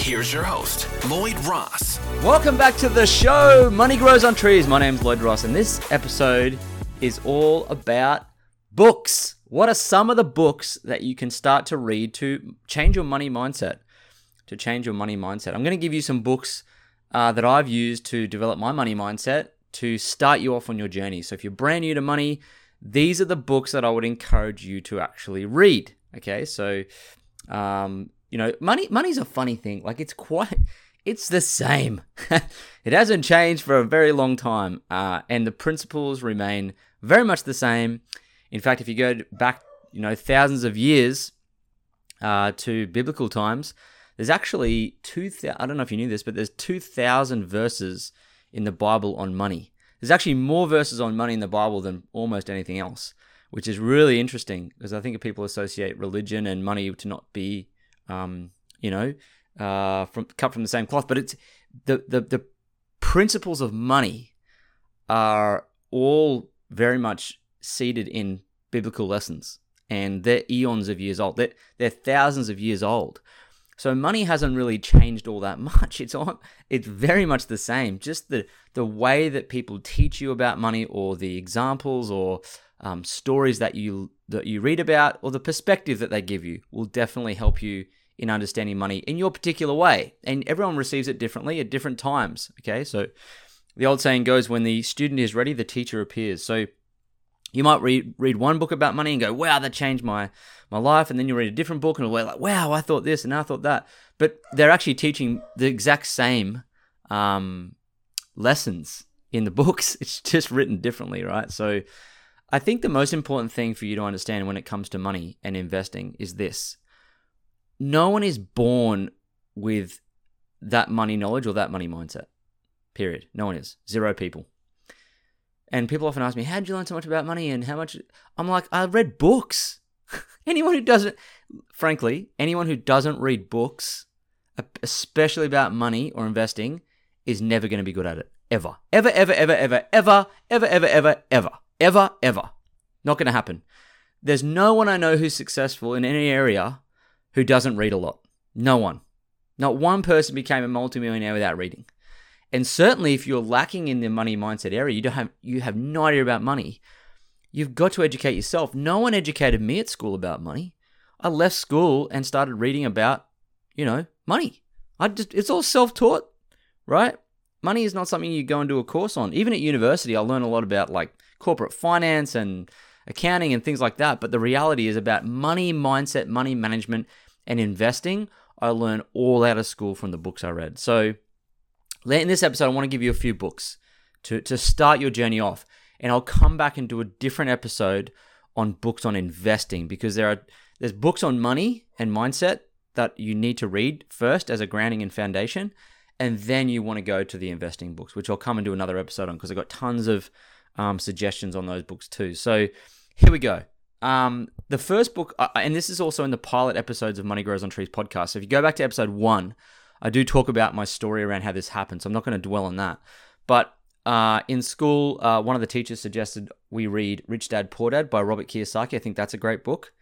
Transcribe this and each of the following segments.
Here's your host, Lloyd Ross. Welcome back to the show. Money grows on trees. My name's Lloyd Ross, and this episode is all about books. What are some of the books that you can start to read to change your money mindset? To change your money mindset. I'm going to give you some books uh, that I've used to develop my money mindset to start you off on your journey. So if you're brand new to money, these are the books that I would encourage you to actually read. Okay, so um, you know, money money's a funny thing. Like it's quite it's the same. it hasn't changed for a very long time, uh, and the principles remain very much the same. In fact, if you go back, you know, thousands of years uh, to biblical times, there's actually two. I don't know if you knew this, but there's two thousand verses in the Bible on money. There's actually more verses on money in the Bible than almost anything else, which is really interesting because I think people associate religion and money to not be, um, you know, uh, from cut from the same cloth. But it's the the the principles of money are all very much seated in biblical lessons, and they're eons of years old. They're they're thousands of years old. So money hasn't really changed all that much. It's all, it's very much the same. Just the the way that people teach you about money, or the examples, or um, stories that you that you read about, or the perspective that they give you, will definitely help you in understanding money in your particular way. And everyone receives it differently at different times. Okay, so the old saying goes, "When the student is ready, the teacher appears." So you might read read one book about money and go, "Wow, that changed my my life," and then you read a different book and you're like, "Wow, I thought this and I thought that." But they're actually teaching the exact same um, lessons in the books. It's just written differently, right? So I think the most important thing for you to understand when it comes to money and investing is this: no one is born with that money knowledge or that money mindset. Period. No one is. Zero people. And people often ask me, How did you learn so much about money and how much? I'm like, I read books. anyone who doesn't, frankly, anyone who doesn't read books, especially about money or investing, is never going to be good at it. Ever. Ever, ever, ever, ever, ever, ever, ever, ever, ever, ever, ever. Not going to happen. There's no one I know who's successful in any area who doesn't read a lot. No one. Not one person became a multimillionaire without reading. And certainly, if you're lacking in the money mindset area, you don't have you have no idea about money. You've got to educate yourself. No one educated me at school about money. I left school and started reading about, you know, money. I just it's all self-taught, right? Money is not something you go and do a course on. Even at university, I learned a lot about like corporate finance and accounting and things like that. But the reality is about money mindset, money management, and investing. I learned all out of school from the books I read. So in this episode, I want to give you a few books to, to start your journey off. And I'll come back and do a different episode on books on investing because there are there's books on money and mindset that you need to read first as a grounding and foundation. And then you want to go to the investing books, which I'll come and do another episode on because I've got tons of um, suggestions on those books too. So here we go. Um, the first book, uh, and this is also in the pilot episodes of Money Grows on Trees podcast. So if you go back to episode one, I do talk about my story around how this happened, so I'm not going to dwell on that. But uh, in school, uh, one of the teachers suggested we read Rich Dad Poor Dad by Robert Kiyosaki. I think that's a great book.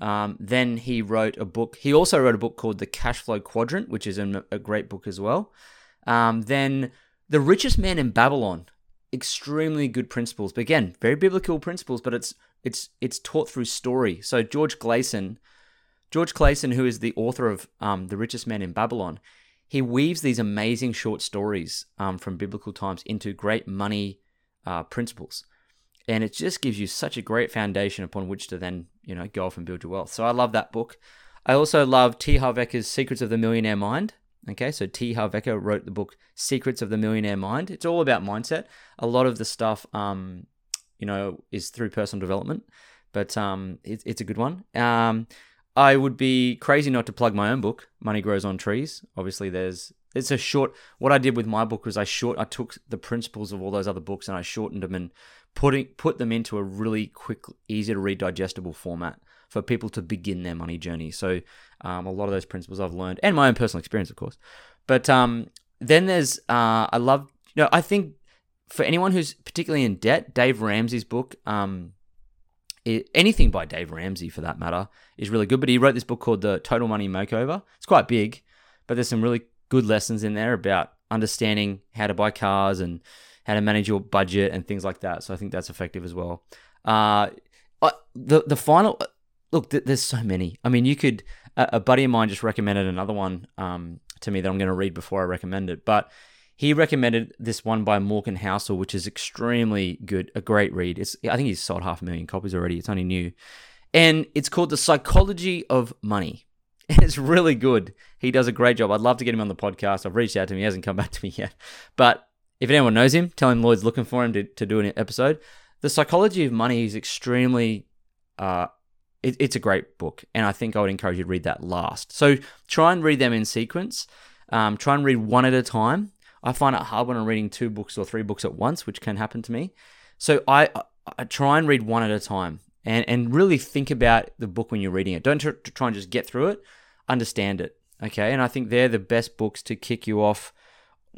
Um, then he wrote a book. He also wrote a book called The Cash Flow Quadrant, which is a, a great book as well. Um, then The Richest Man in Babylon, extremely good principles. But again, very biblical principles, but it's it's it's taught through story. So George Clason, George Clason, who is the author of um, The Richest Man in Babylon, he weaves these amazing short stories um, from biblical times into great money uh, principles. And it just gives you such a great foundation upon which to then, you know, go off and build your wealth. So I love that book. I also love T. Harv Secrets of the Millionaire Mind. Okay, so T. Harv Eker wrote the book Secrets of the Millionaire Mind. It's all about mindset. A lot of the stuff, um, you know, is through personal development, but um, it, it's a good one. Um, I would be crazy not to plug my own book, Money Grows on Trees. Obviously, there's it's a short. What I did with my book was I short. I took the principles of all those other books and I shortened them and putting put them into a really quick, easy to read, digestible format for people to begin their money journey. So um, a lot of those principles I've learned and my own personal experience, of course. But um, then there's uh, I love you know I think for anyone who's particularly in debt, Dave Ramsey's book. Um, it, anything by Dave Ramsey for that matter is really good. But he wrote this book called The Total Money Makeover. It's quite big, but there's some really good lessons in there about understanding how to buy cars and how to manage your budget and things like that. So I think that's effective as well. Uh, the the final look, there's so many. I mean, you could. A, a buddy of mine just recommended another one um, to me that I'm going to read before I recommend it, but he recommended this one by Morgan Housel, which is extremely good, a great read. It's I think he's sold half a million copies already. It's only new, and it's called The Psychology of Money. It's really good. He does a great job. I'd love to get him on the podcast. I've reached out to him. He hasn't come back to me yet. But if anyone knows him, tell him Lloyd's looking for him to, to do an episode. The Psychology of Money is extremely uh, it, it's a great book, and I think I would encourage you to read that last. So try and read them in sequence. Um, try and read one at a time. I find it hard when I'm reading two books or three books at once, which can happen to me. So I, I try and read one at a time and, and really think about the book when you're reading it. Don't tr- try and just get through it, understand it. Okay. And I think they're the best books to kick you off,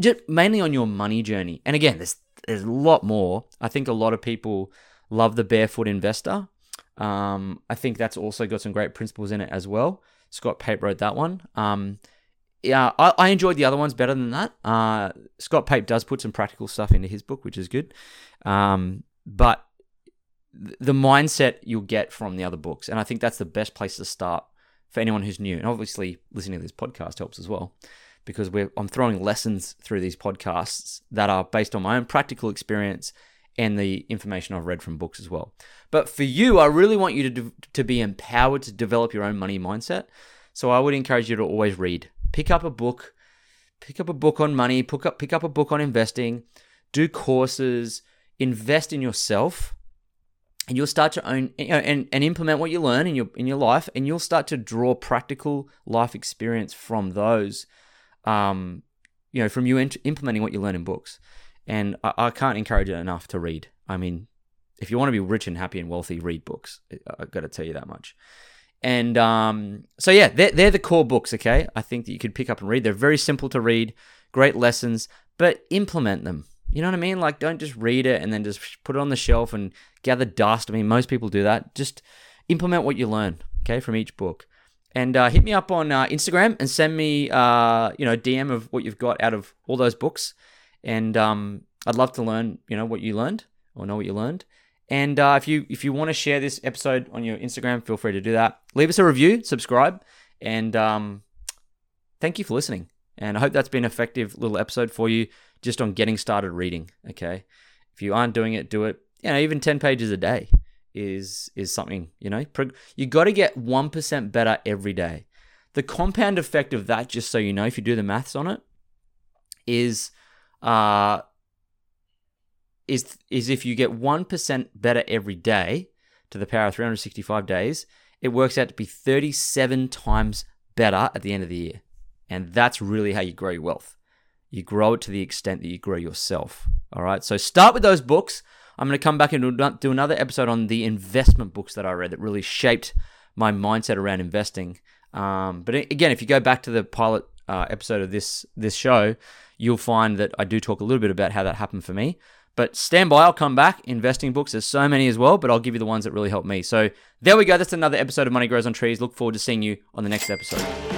just mainly on your money journey. And again, there's, there's a lot more. I think a lot of people love The Barefoot Investor. Um, I think that's also got some great principles in it as well. Scott Pape wrote that one. Um, yeah, I, I, enjoyed the other ones better than that. Uh, Scott Pape does put some practical stuff into his book, which is good. Um, but the mindset you'll get from the other books, and I think that's the best place to start for anyone who's new. And obviously, listening to this podcast helps as well, because I'm throwing lessons through these podcasts that are based on my own practical experience and the information I've read from books as well. But for you, I really want you to, to be empowered to develop your own money mindset. So I would encourage you to always read. Pick up a book, pick up a book on money, pick up, pick up a book on investing, do courses, invest in yourself. And you'll start to own you know, and, and implement what you learn in your in your life, and you'll start to draw practical life experience from those, um, you know, from you implementing what you learn in books. And I, I can't encourage it enough to read. I mean, if you want to be rich and happy and wealthy, read books. I've got to tell you that much. And um, so, yeah, they're, they're the core books, okay? I think that you could pick up and read. They're very simple to read, great lessons, but implement them. You know what I mean? Like, don't just read it and then just put it on the shelf and gather dust. I mean, most people do that. Just implement what you learn, okay, from each book. And uh, hit me up on uh, Instagram and send me, uh, you know, DM of what you've got out of all those books. And um, I'd love to learn, you know, what you learned or know what you learned. And uh, if you if you want to share this episode on your Instagram, feel free to do that. Leave us a review, subscribe, and um, thank you for listening. And I hope that's been an effective little episode for you, just on getting started reading. Okay, if you aren't doing it, do it. You know, even ten pages a day is is something. You know, you got to get one percent better every day. The compound effect of that, just so you know, if you do the maths on it, is uh, is is if you get one percent better every day to the power of 365 days, it works out to be 37 times better at the end of the year, and that's really how you grow your wealth. You grow it to the extent that you grow yourself. All right, so start with those books. I'm going to come back and do another episode on the investment books that I read that really shaped my mindset around investing. Um, but again, if you go back to the pilot uh, episode of this this show, you'll find that I do talk a little bit about how that happened for me. But stand by, I'll come back. Investing books, there's so many as well, but I'll give you the ones that really helped me. So there we go. That's another episode of Money Grows on Trees. Look forward to seeing you on the next episode.